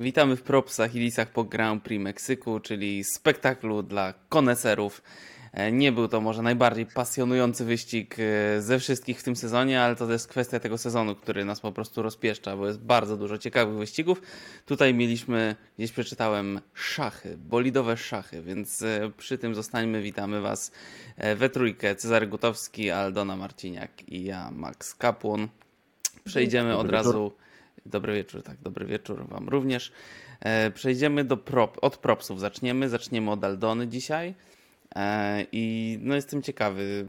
Witamy w propsach i lisach po Grand Prix Meksyku, czyli spektaklu dla koneserów. E, nie był to może najbardziej pasjonujący wyścig e, ze wszystkich w tym sezonie, ale to jest kwestia tego sezonu, który nas po prostu rozpieszcza, bo jest bardzo dużo ciekawych wyścigów. Tutaj mieliśmy, gdzieś przeczytałem, szachy, bolidowe szachy, więc e, przy tym zostańmy. Witamy Was we trójkę. Cezary Gutowski, Aldona Marciniak i ja, Max Kapłon. Przejdziemy od razu. Dobry wieczór, tak, dobry wieczór Wam również. Przejdziemy do prop, od propsów. Zaczniemy. Zaczniemy od Aldony dzisiaj. E, I no jestem ciekawy,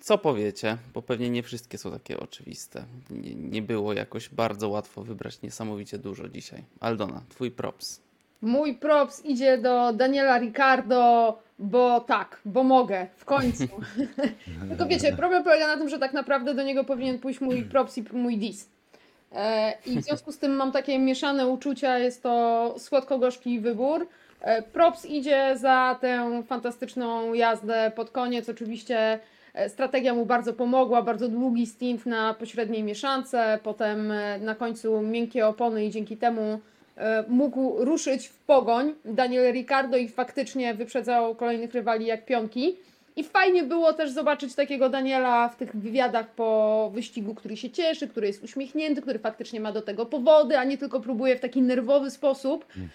co powiecie, bo pewnie nie wszystkie są takie oczywiste. Nie, nie było jakoś bardzo łatwo wybrać niesamowicie dużo dzisiaj. Aldona, twój props. Mój props idzie do Daniela Ricardo, bo tak, bo mogę, w końcu. Tylko wiecie, problem polega na tym, że tak naprawdę do niego powinien pójść mój props i mój dis. E, I w związku z tym mam takie mieszane uczucia, jest to słodko-gorzki wybór. E, props idzie za tę fantastyczną jazdę pod koniec. Oczywiście e, strategia mu bardzo pomogła, bardzo długi stint na pośredniej mieszance, potem na końcu miękkie opony i dzięki temu mógł ruszyć w pogoń. Daniel Ricardo i faktycznie wyprzedzał kolejnych rywali jak pionki. I fajnie było też zobaczyć takiego Daniela w tych wywiadach po wyścigu, który się cieszy, który jest uśmiechnięty, który faktycznie ma do tego powody, a nie tylko próbuje w taki nerwowy sposób um,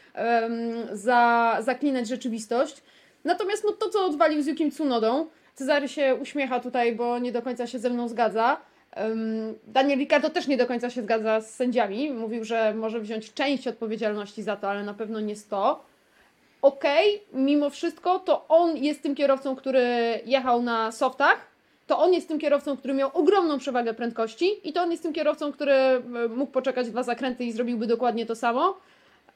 za, zaklinać rzeczywistość. Natomiast no, to, co odwalił z Yukim Tsunodą, Cezary się uśmiecha tutaj, bo nie do końca się ze mną zgadza. Um, Daniel Ricardo też nie do końca się zgadza z sędziami. Mówił, że może wziąć część odpowiedzialności za to, ale na pewno nie 100 okay, mimo wszystko to on jest tym kierowcą, który jechał na softach, to on jest tym kierowcą, który miał ogromną przewagę prędkości i to on jest tym kierowcą, który e, mógł poczekać dwa zakręty i zrobiłby dokładnie to samo.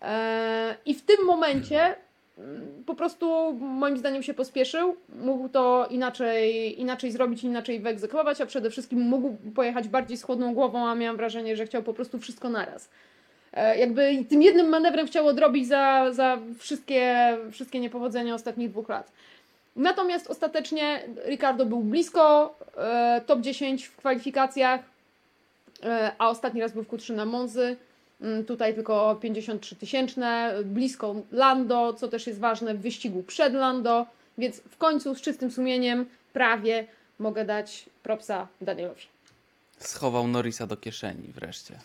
E, I w tym momencie mm, po prostu moim zdaniem się pospieszył, mógł to inaczej, inaczej zrobić, inaczej wyegzekwować, a przede wszystkim mógł pojechać bardziej z chłodną głową, a miałam wrażenie, że chciał po prostu wszystko naraz. E, jakby tym jednym manewrem chciał odrobić za, za wszystkie, wszystkie niepowodzenia ostatnich dwóch lat. Natomiast ostatecznie Ricardo był blisko e, top 10 w kwalifikacjach, e, a ostatni raz był w Q3 na Monzy. Mm, tutaj tylko 53 tysięczne, blisko Lando, co też jest ważne w wyścigu przed Lando, więc w końcu z czystym sumieniem prawie mogę dać propsa Danielowi. Schował Norisa do kieszeni wreszcie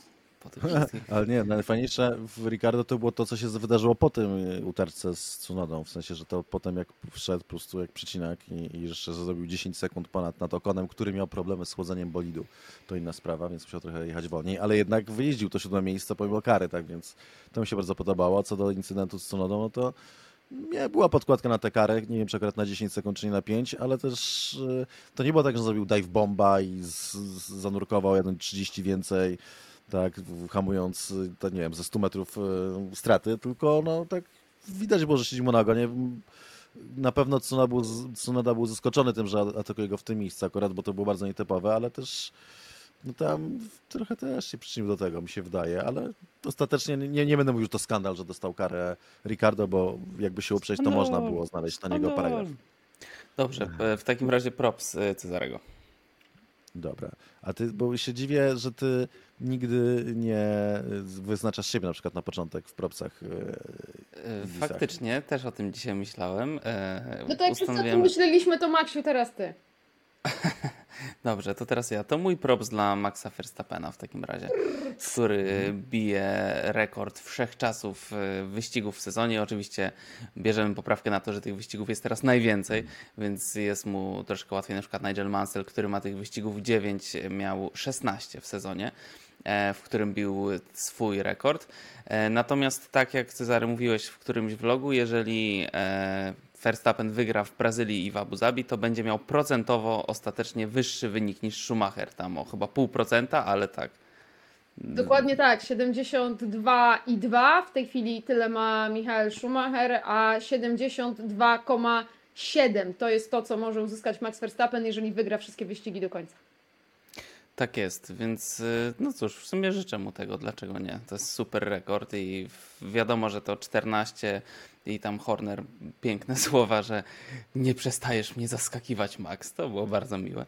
po wszystkich. Ale nie, najfajniejsze w Ricardo to było to, co się wydarzyło po tym y, utarce z Tsunodą. W sensie, że to potem jak wszedł po prostu jak przycinak i, i jeszcze zrobił 10 sekund ponad nad Okonem, który miał problemy z chłodzeniem bolidu. To inna sprawa, więc musiał trochę jechać wolniej, ale jednak wyjeździł to siódme miejsce pomimo kary, tak więc to mi się bardzo podobało. Co do incydentu z Tsunodą, no to nie była podkładka na tę karę, nie wiem czy akurat na 10 sekund, czy nie na 5, ale też y, to nie było tak, że zrobił dive bomba i z, z, zanurkował 1,30 więcej tak, hamując, to nie wiem, ze 100 metrów e, straty, tylko no tak widać było, że siedzi mu na ogonie. Na pewno Tsunoda był, Tsunoda był zaskoczony tym, że atakuje go w tym miejscu akurat, bo to było bardzo nietypowe, ale też no tam trochę też się przyczynił do tego, mi się wydaje, ale ostatecznie nie, nie będę mówił, że to skandal, że dostał karę Ricardo, bo jakby się uprzeć, to no, można było znaleźć na niego no. paragraf. Dobrze, w takim razie props e, Cezarego. Dobra. A ty, bo się dziwię, że ty nigdy nie wyznaczasz siebie na przykład na początek w propsach. E, e Faktycznie, też o tym dzisiaj myślałem. E, no to jak Ustanowiłem... myśleliśmy, to Maksiu, teraz ty. Dobrze, to teraz ja. To mój props dla Maxa Verstappena w takim razie, który bije rekord wszechczasów e, wyścigów w sezonie. Oczywiście bierzemy poprawkę na to, że tych wyścigów jest teraz najwięcej, więc jest mu troszkę łatwiej. Na przykład Nigel Mansell, który ma tych wyścigów 9, miał 16 w sezonie e, w którym bił swój rekord. E, natomiast tak jak Cezary mówiłeś w którymś vlogu, jeżeli Verstappen wygra w Brazylii i w Abu Zabi, to będzie miał procentowo ostatecznie wyższy wynik niż Schumacher. Tam o chyba pół procenta, ale tak. Dokładnie tak, 72,2 w tej chwili tyle ma Michael Schumacher, a 72,7 to jest to, co może uzyskać Max Verstappen, jeżeli wygra wszystkie wyścigi do końca. Tak jest, więc y, no cóż, w sumie życzę mu tego, dlaczego nie? To jest super rekord i wiadomo, że to 14 i tam Horner piękne słowa, że nie przestajesz mnie zaskakiwać, Max. To było bardzo miłe.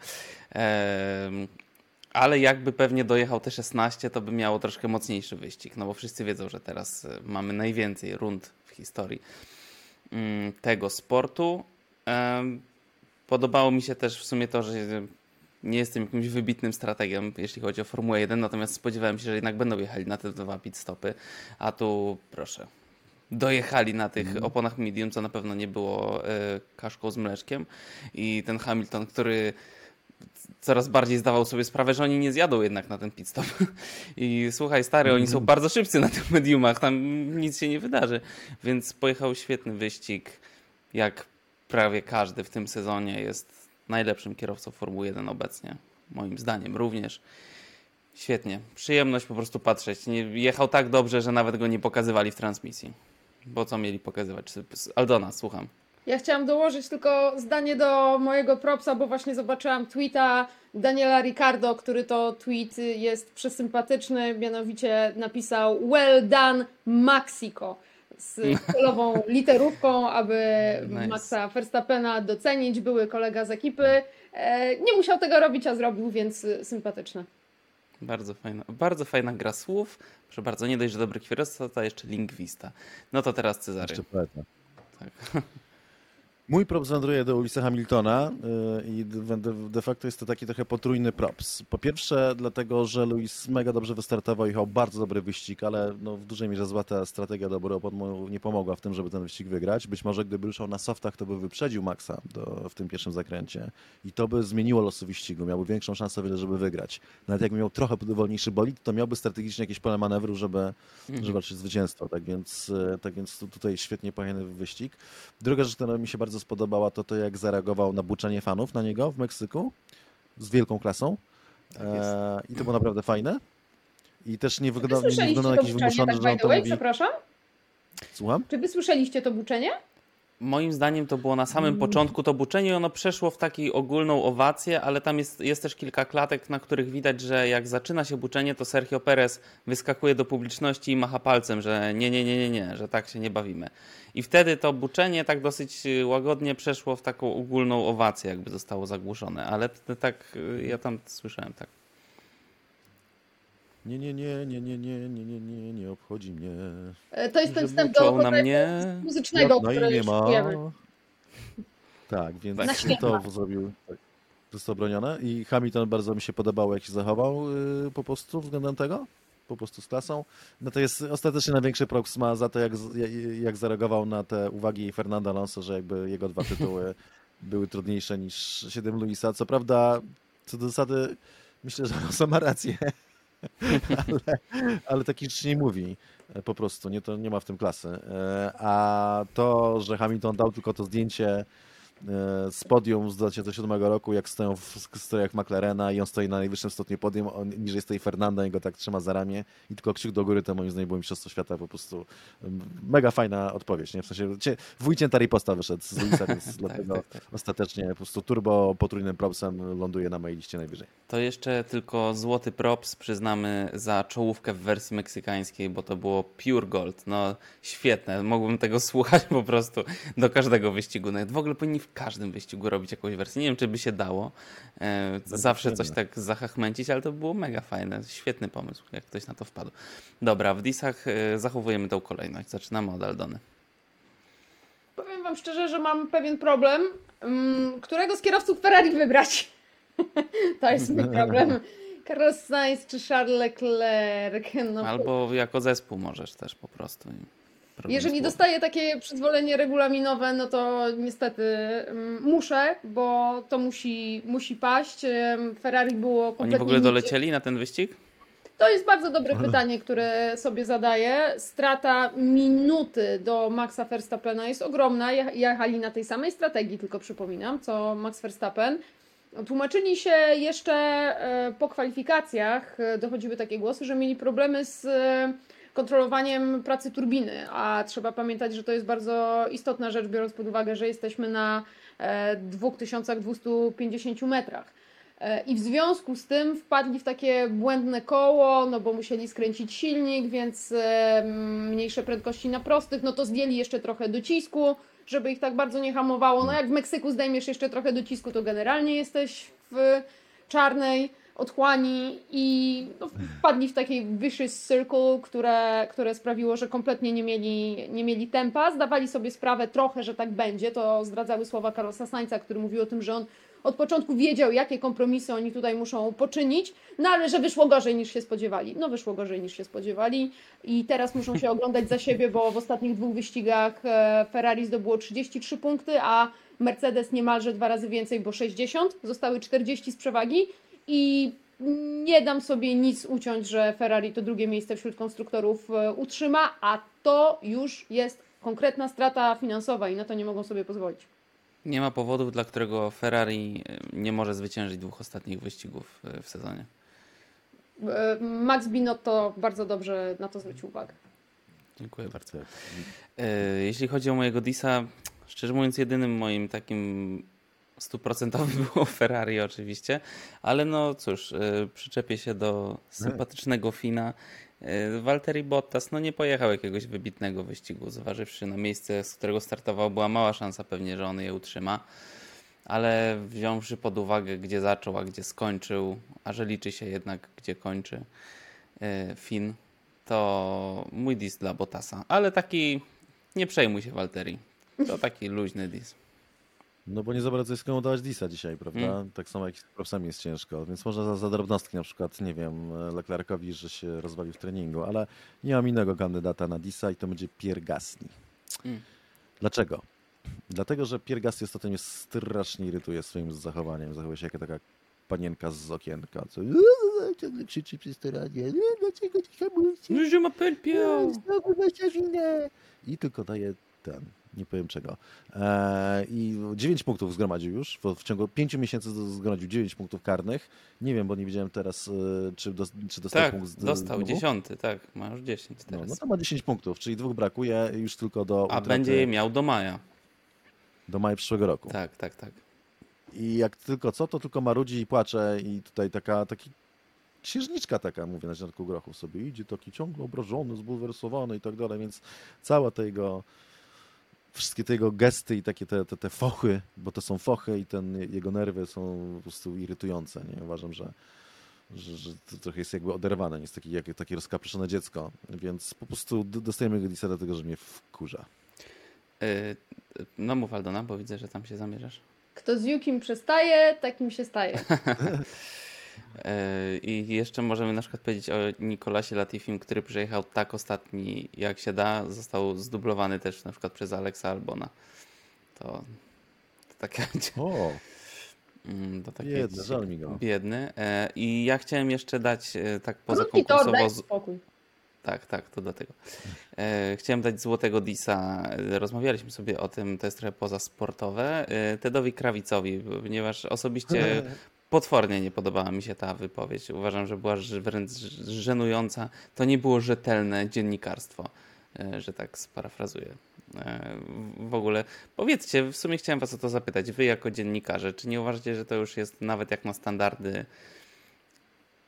Ale jakby pewnie dojechał te 16, to by miało troszkę mocniejszy wyścig, no bo wszyscy wiedzą, że teraz e, mamy najwięcej rund w historii mm, tego sportu. Podobało mi się też w sumie to, że nie jestem jakimś wybitnym strategiem, jeśli chodzi o Formułę 1, natomiast spodziewałem się, że jednak będą jechali na te dwa pit stopy, a tu proszę. Dojechali na tych oponach medium, co na pewno nie było e, kaszką z mleczkiem. I ten Hamilton, który coraz bardziej zdawał sobie sprawę, że oni nie zjadą jednak na ten pit stop. I słuchaj, stary, oni są bardzo szybcy na tych mediumach, tam nic się nie wydarzy. Więc pojechał świetny wyścig, jak prawie każdy w tym sezonie jest najlepszym kierowcą Formuły 1 obecnie. Moim zdaniem również. Świetnie. Przyjemność po prostu patrzeć. Nie, jechał tak dobrze, że nawet go nie pokazywali w transmisji. Bo co mieli pokazywać? Aldona, słucham. Ja chciałam dołożyć tylko zdanie do mojego propsa, bo właśnie zobaczyłam tweeta Daniela Ricardo, który to tweet jest przesympatyczny, mianowicie napisał Well done Mexico z celową literówką, aby Nice. Maxa Verstappena docenić. Były kolega z ekipy. E, Nie musiał tego robić, a zrobił, więc sympatyczne. Bardzo fajna, bardzo fajna gra słów. Proszę bardzo, nie dość, że dobry kierowca, to jeszcze lingwista. No to teraz Cezary. Jeszcze poeta. Tak. Mój props wędruje do Ulisa Hamiltona yy, i de, facto jest to taki trochę potrójny props. Po pierwsze dlatego, że Luis mega dobrze wystartował i jechał bardzo dobry wyścig, ale no, w dużej mierze zła ta strategia doboru opon mu nie pomogła w tym, żeby ten wyścig wygrać. Być może gdyby ruszał na softach, to by wyprzedził Maxa do, w tym pierwszym zakręcie i to by zmieniło losy wyścigu, miałby większą szansę wiele, żeby wygrać. Nawet jakby miał trochę wolniejszy bolid, to miałby strategicznie jakieś pole manewru, żeby, żeby walczyć zwycięstwo. Tak więc, e, tak więc tu, tutaj świetnie pojechany wyścig. Druga rzecz, która mi się bardzo spodobała, to to jak zareagował na buczenie fanów na niego w Meksyku z wielką klasą. Tak. E, I to było naprawdę fajne. I też nie Czy wy wygląda, nie, nie wygląda na jakiś wymuszony, tak że on to way, mówi. przepraszam? Słucham? Czy wy słyszeliście to buczenie? Moim zdaniem to było na samym Mm. początku to buczenie ono przeszło w takiej ogólną owację, ale tam jest, jest też kilka klatek, na których widać, że jak zaczyna się buczenie, to Sergio Perez wyskakuje do publiczności i macha palcem, że nie, nie, nie, nie, nie, że tak się nie bawimy. I wtedy to buczenie tak dosyć y, łagodnie przeszło w taką ogólną owację, jakby zostało zagłuszone, ale tak y, ja tam słyszałem tak. Nie, nie, nie, nie, nie, nie, nie, nie, nie, nie obchodzi mnie. E, To jest ten wstęp do na mnie. muzycznego, no i który nie już ma. czujemy. Tak, więc Na to zrobił. Tak. Zostało bronione i Hamilton bardzo mi się podobało, jak się zachował yy, po prostu względem tego, po prostu z klasą. No to jest ostatecznie największy props ma za to, jak, z- jak- jak zareagował na te uwagi Fernanda Alonso, że jakby jego dwa tytuły były trudniejsze niż 7 Luisa. Co prawda, co do zasady, myślę, że Alonso ma rację, ale, ale taki rzecz nie mówi e, po prostu, nie, to nie ma w tym klasy. E, A to, że Hamilton dał tylko to zdjęcie z podium z 2007 roku, jak stoją w strojach McLarena i on stoi na najwyższym stopniu podium, on niżej stoi Fernanda i go tak trzyma za ramię i tylko kciuk do góry, to moim zdaniem było mistrzostwo świata po prostu mega fajna odpowiedź, nie? W sensie cie- wujcięta riposta wyszedł z Luisa, więc dlatego tak, tak. ostatecznie po prostu turbo potrójnym propsem ląduje na mojej liście najwyżej. To jeszcze tylko złoty props przyznamy za czołówkę w wersji meksykańskiej, bo to było pure gold. No świetne, mogłem tego słuchać po prostu do każdego wyścigu. Nawet w ogóle powinni w każdym wyścigu robić jakąś wersję. Nie wiem, czy by się dało e, zawsze coś tak zachachmęcić, ale to było mega fajne. Świetny pomysł, jak ktoś na to wpadł. Dobra, w disach e, zachowujemy tą kolejność. Zaczynamy od Aldony. Powiem wam szczerze, że mam pewien problem, mm, którego z kierowców Ferrari wybrać. to jest mój problem. Carlos Sainz czy Charles Leclerc. No, Albo jako zespół możesz też po prostu. Problem Jeżeli dostaję takie przyzwolenie regulaminowe, no to niestety mm, muszę, bo to musi, musi paść. Ferrari było Oni kompletnie w ogóle dolecieli na ten wyścig? To jest bardzo dobre pytanie, które sobie zadaję. Strata minuty do Maxa Verstappena jest ogromna. Je- Jechali na tej samej strategii, tylko przypominam, co Max Verstappen. Tłumaczyli się jeszcze e, po kwalifikacjach, e, dochodziły takie głosy, że mieli problemy z e, kontrolowaniem pracy turbiny, a trzeba pamiętać, że to jest bardzo istotna rzecz, biorąc pod uwagę, że jesteśmy na e, 2250 metrach. E, I w związku z tym wpadli w takie błędne koło, no bo musieli skręcić silnik, więc e, mniejsze prędkości na prostych, no to zdjęli jeszcze trochę docisku, żeby ich tak bardzo nie hamowało. No jak w Meksyku zdejmiesz jeszcze trochę docisku, to generalnie jesteś w czarnej. Otchłani i no, wpadli w taki vicious circle, które, które sprawiło, że kompletnie nie mieli, nie mieli tempa. Zdawali sobie sprawę trochę, że tak będzie. To zdradzały słowa Carlosa Sainza, który mówił o tym, że on od początku wiedział, jakie kompromisy oni tutaj muszą poczynić, no ale że wyszło gorzej niż się spodziewali. No wyszło gorzej niż się spodziewali i teraz muszą się oglądać za siebie, bo w ostatnich dwóch wyścigach e, Ferrari zdobyło 33 punkty, a Mercedes niemalże dwa razy więcej, bo 60. Zostały 40 z przewagi i nie dam sobie nic uciąć, że Ferrari to drugie miejsce wśród konstruktorów e, utrzyma, a to już jest konkretna strata finansowa i na to nie mogą sobie pozwolić. Nie ma powodów, dla którego Ferrari e, nie może zwyciężyć dwóch ostatnich wyścigów e, w sezonie. Max Binotto bardzo dobrze na to zwrócił uwagę. Dziękuję bardzo. Jeśli chodzi o mojego Disa, szczerze mówiąc, jedynym moim takim stuprocentowym było Ferrari oczywiście, ale no cóż, e, przyczepię się do sympatycznego Fina. E, Valtteri Bottas no nie pojechał jakiegoś wybitnego wyścigu, zważywszy na miejsce, z którego startował, była mała szansa pewnie, że on je utrzyma, ale wziąwszy pod uwagę, gdzie zaczął, a gdzie skończył, a że liczy się jednak, gdzie kończy e, Fin, to mój dis dla Bottasa, ale taki nie przejmuj się Walteri. To taki luźny dis. No bo nie za bardzo jest komu dawać disa dzisiaj, prawda? Mm. Tak samo jak z propsami jest ciężko, więc można za, za drobnostki na przykład, nie wiem, Leclercowi, że się rozwalił w treningu, ale nie mam innego kandydata na disa i to będzie Pierre Gasly. Mm. Dlaczego? Dlatego, że Pierre Gasly ostatnio strasznie irytuje swoim zachowaniem. Zachowuje się jak taka panienka z okienka, co ciągle krzyczy przez to radio. "No, Dlaczego nie hamujecie? Je m'appelle Pierre. Znowu wasza wina. I tylko daje ten, nie powiem czego. Eee, I 9 punktów zgromadził już. W, ciągu 5 miesięcy zgromadził 9 punktów karnych. Nie wiem, bo nie widziałem teraz, e, czy, dos, czy dostał Tak, punkt. z- dostał znowu. dziesiąty, tak, ma już 10 No, teraz. no to ma 10 punktów, czyli dwóch brakuje już tylko do, A utraty będzie je miał do maja. do maja przyszłego roku. Tak, tak, tak. I jak tylko co, to tylko marudzi i płacze i tutaj taka, taki księżniczka taka, mówię na środku grochu sobie, idzie taki ciągle obrażony, zbulwersowany i tak dalej, więc cała ta jego, wszystkie te jego gesty i takie te, te, te fochy, bo to są fochy i ten, jego nerwy są po prostu irytujące, nie? Uważam, że, że, że to trochę jest jakby oderwane, nie jest taki, jak, takie rozkaproszone dziecko, więc po prostu dostajemy go disa dlatego, że mnie wkurza. Y, No mów Aldona, bo widzę, że tam się zamierzasz. Kto z Jukim przestaje, takim się staje. Y, I jeszcze możemy na przykład powiedzieć o Nikolasie Latifim, który przyjechał tak ostatni jak się da. Został zdublowany też na przykład przez Alexa Albona. To, to takie O, Mm, To takie Biedny, żal mi go. Biedny. E, I ja chciałem jeszcze dać e, tak poza konkursowo. spokój. Tak, tak, to dlatego. E, chciałem dać złotego disa. E, Rozmawialiśmy sobie o tym, to jest trochę pozasportowe. E, Tedowi Krawicowi, ponieważ osobiście potwornie nie podobała mi się ta wypowiedź. Uważam, że była wręcz żenująca. To nie było rzetelne dziennikarstwo, e, że tak sparafrazuję. E, W ogóle powiedzcie, w sumie chciałem was o to zapytać, wy jako dziennikarze, czy nie uważacie, że to już jest nawet jak na standardy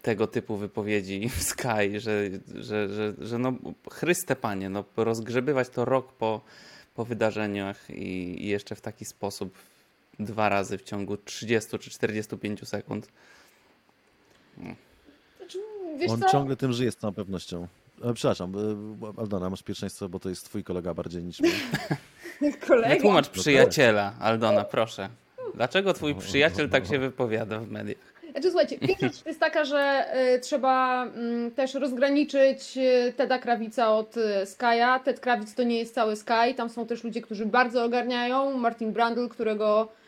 tego typu wypowiedzi w Sky, że, że, że, że no chryste panie, no rozgrzebywać to rok po, po wydarzeniach i, i jeszcze w taki sposób dwa razy w ciągu 30 czy 45 sekund. Znaczy, wiesz On co? ciągle tym żyje z całą pewnością. E, Przepraszam, e, Aldona, masz pierwszeństwo, bo to jest twój kolega bardziej niż my. Kolega. Wytłumacz tak. przyjaciela, Aldona, proszę. Dlaczego twój przyjaciel tak się wypowiada w mediach? Znaczy, słuchajcie, pierwsza rzecz jest taka, że y, trzeba mm, też rozgraniczyć y, Teda Krawica od y, Sky'a. Ted Krawic to nie jest cały Sky, tam są też ludzie, którzy bardzo ogarniają. Martin Brandl, którego e,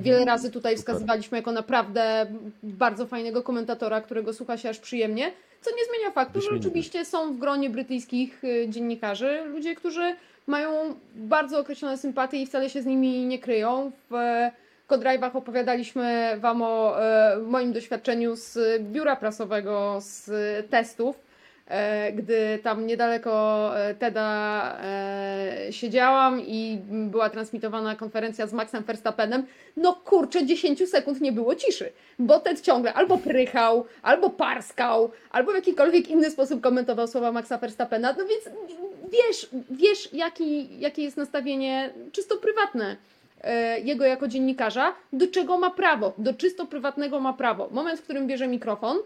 wiele razy tutaj wskazywaliśmy jako naprawdę bardzo fajnego komentatora, którego słucha się aż przyjemnie. Co nie zmienia faktu, że oczywiście są w gronie brytyjskich y, dziennikarzy ludzie, którzy mają bardzo określone sympatie i wcale się z nimi nie kryją. W e, Kodrive'ach opowiadaliśmy Wam o e, moim doświadczeniu z biura prasowego, z testów, e, gdy tam niedaleko e, Teda e, siedziałam i była transmitowana konferencja z Maxem Verstappenem. No kurczę, 10 sekund nie było ciszy, bo Ted ciągle albo prychał, albo parskał, albo w jakikolwiek inny sposób komentował słowa Maxa Verstappena. No więc wiesz, wiesz jaki, jakie jest nastawienie czysto prywatne e, jego jako dziennikarza, do czego ma prawo, do czysto prywatnego ma prawo. Moment, w którym bierze mikrofon,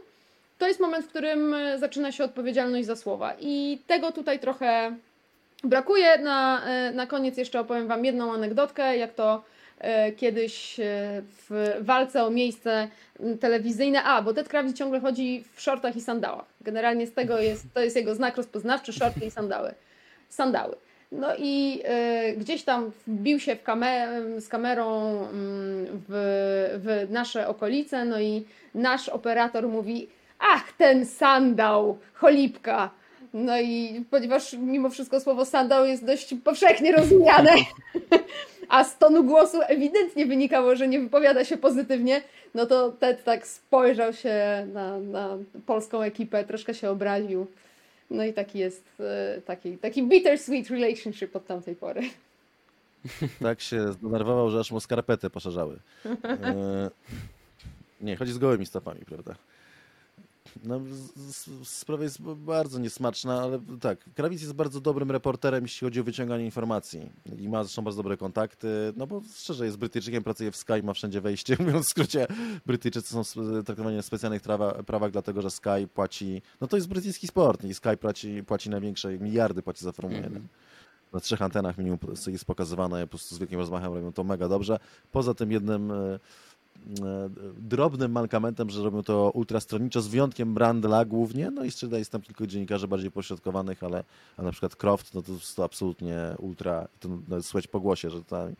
to jest moment, w którym e, zaczyna się odpowiedzialność za słowa. I tego tutaj trochę brakuje. Na, e, na koniec jeszcze opowiem Wam jedną anegdotkę, jak to e, kiedyś w walce o miejsce telewizyjne. A, bo Ted Kravitz ciągle chodzi w shortach i sandałach. Generalnie z tego jest, to jest jego znak rozpoznawczy, shorty i sandały. Sandały. No i e, gdzieś tam wbił się w kamer- z kamerą w, w nasze okolice, no i nasz operator mówi, ach, ten sandał, cholipka. No i ponieważ mimo wszystko słowo sandał jest dość powszechnie rozumiane, a z tonu głosu ewidentnie wynikało, że nie wypowiada się pozytywnie, no to Ted tak spojrzał się na, na polską ekipę, troszkę się obraził. No i taki jest e, taki, taki bittersweet relationship od tamtej pory. Tak się zdenerwował, że aż mu skarpety poszerzały. E, nie, chodzi z gołymi stopami, prawda? No, sprawa jest bardzo niesmaczna, ale tak, Krawiec jest bardzo dobrym reporterem, jeśli chodzi o wyciąganie informacji i ma zresztą bardzo dobre kontakty, no bo szczerze jest Brytyjczykiem, pracuje w Sky, ma wszędzie wejście, mówiąc w skrócie, Brytyjczycy są traktowani na specjalnych trawa, prawach, dlatego że Sky płaci, no to jest brytyjski sport i Sky płaci, płaci największe, miliardy płaci za Formułę 1 Mhm. na trzech antenach minimum jest pokazywane, po prostu z wielkim rozmachem robią to mega dobrze. Poza tym jednym e, drobnym mankamentem, że robią to ultrastronniczo, z wyjątkiem Brandla głównie, no i jeszcze jest tam kilku dziennikarzy bardziej pośrodkowanych, ale, ale na przykład Croft, no to jest to absolutnie ultra, to nawet słychać po głosie, że tam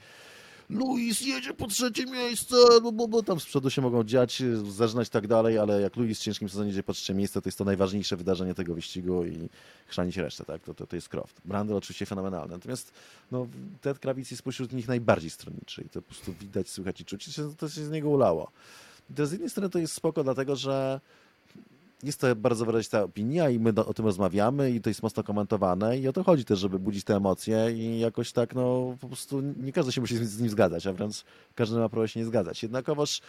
Luis jedzie po trzecie miejsce, bo, bo, bo tam z przodu się mogą dziać, zażynać i tak dalej, ale jak Luis w ciężkim sezonie jedzie po trzecie miejsce, to jest to najważniejsze wydarzenie tego wyścigu i chrzanić resztę, tak? To, to, to jest Croft. Brandel oczywiście fenomenalny, natomiast no, Ted Krawiec jest spośród nich najbardziej stronniczy i to po prostu widać, słychać i czuć, i się, to się z niego ulało. To z jednej strony to jest spoko, dlatego że jest to bardzo wyrazista opinia i my do, o tym rozmawiamy i to jest mocno komentowane i o to chodzi też, żeby budzić te emocje i jakoś tak, no po prostu nie każdy się musi z, nim zgadzać, a wręcz każdy ma prawo się nie zgadzać. Jednakowoż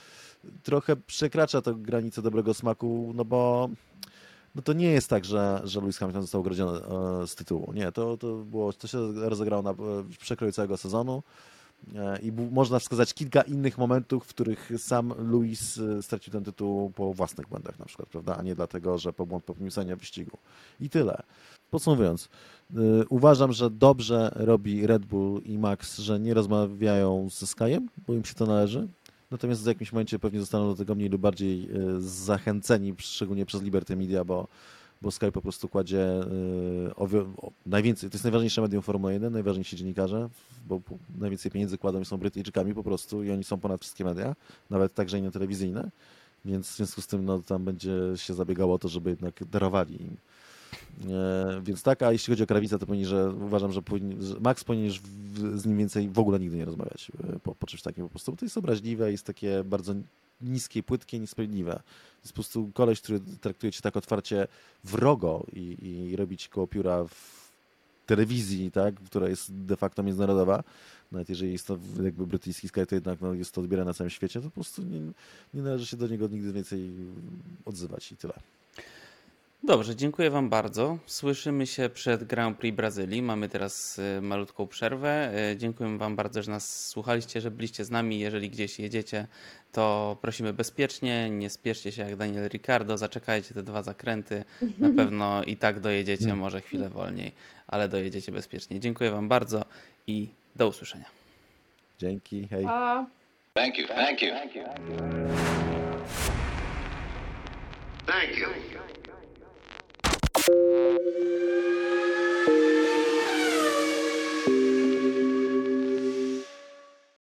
trochę przekracza to granicę dobrego smaku, no bo no to nie jest tak, że, że Lewis Hamilton został ogrodzony e, z tytułu. Nie, to, to, było, to się rozegrało na przekroju całego sezonu i można wskazać kilka innych momentów, w których sam Lewis e, stracił ten tytuł po własnych błędach na przykład, prawda, a nie dlatego, że po błąd popełnił wyścigu. I tyle. Podsumowując, e, uważam, że dobrze robi Red Bull i Max, że nie rozmawiają ze Skyem, bo im się to należy. Natomiast w jakimś momencie pewnie zostaną do tego mniej lub bardziej e, zachęceni, szczególnie przez Liberty Media, bo, bo Sky po prostu kładzie e, o, wi- o, najwięcej, to jest najważniejsze medium Formuły 1, najważniejsi dziennikarze, bo najwięcej pieniędzy kładą i są Brytyjczykami po prostu i oni są ponad wszystkie media, nawet także inne telewizyjne, więc w związku z tym no, tam będzie się zabiegało o to, żeby jednak darowali im. E, więc tak, a jeśli chodzi o Krawica, to powinien, że uważam, że, powinien, Max powinien z nim więcej w ogóle nigdy nie rozmawiać e, po, po czymś takim po prostu, bo to jest obraźliwe, jest takie bardzo niskie, płytkie, niesprawiedliwe. To jest po prostu koleś, który traktuje cię tak otwarcie wrogo i, i robi ci koło pióra w telewizji, tak, która jest de facto międzynarodowa, nawet jeżeli jest to jakby brytyjski Sky, to jednak no, jest to odbierane na całym świecie, to po prostu nie, nie należy się do niego nigdy więcej odzywać i tyle. Dobrze, dziękuję Wam bardzo. Słyszymy się przed Grand Prix Brazylii. Mamy teraz e, malutką przerwę. E, Dziękuję Wam bardzo, że nas słuchaliście, że byliście z nami. Jeżeli gdzieś jedziecie, to prosimy bezpiecznie, nie spieszcie się jak Daniel Ricardo, zaczekajcie te dwa zakręty. Na pewno i tak dojedziecie, może chwilę wolniej, ale dojedziecie bezpiecznie. Dziękuję Wam bardzo i do usłyszenia. Dzięki, hej. Thank you. Thank you. Thank you. you